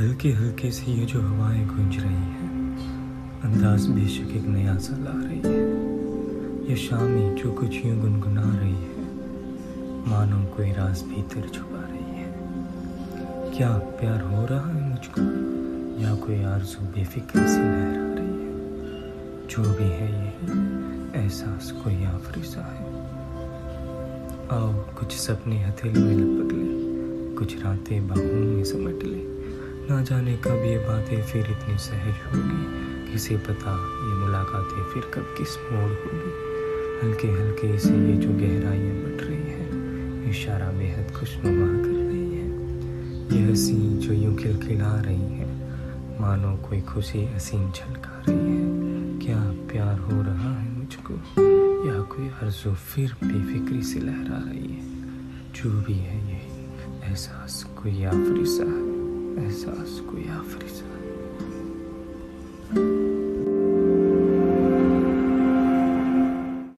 हल्के हल्के से ये जो हवाएँ गूंज रही हैं, अंदाज बेशक एक नया सा ला रही है। ये शामी जो कुछ यूँ गुनगुना रही है, मानो कोई राज भीतर छुपा रही है। क्या प्यार हो रहा है मुझको? या कोई आरज़ू बेफिक्र से लहरा रही है? जो भी है ये, एहसास कोई आफरीसा है। आओ, कुछ सपने हथेली में लपक ले, कुछ रातें बाहों में समट ले। ना जाने कब ये बातें फिर इतनी सहज होगी। किसे पता ये मुलाकातें फिर कब किस मोड़ होगी। हल्के हल्के से ये जो गहराइयाँ बट रही हैं, इशारा बेहद खुशनुमा कर रही है। ये हँसी जो यूँ खिलखिला रही है, मानो कोई खुशी असीम झलका रही है। क्या प्यार हो रहा है मुझको, या कोई अर्जो फिर बेफिक्री से लहरा रही है। जो भी है यही, एहसास कोई आफरी सा है। एहसास को या है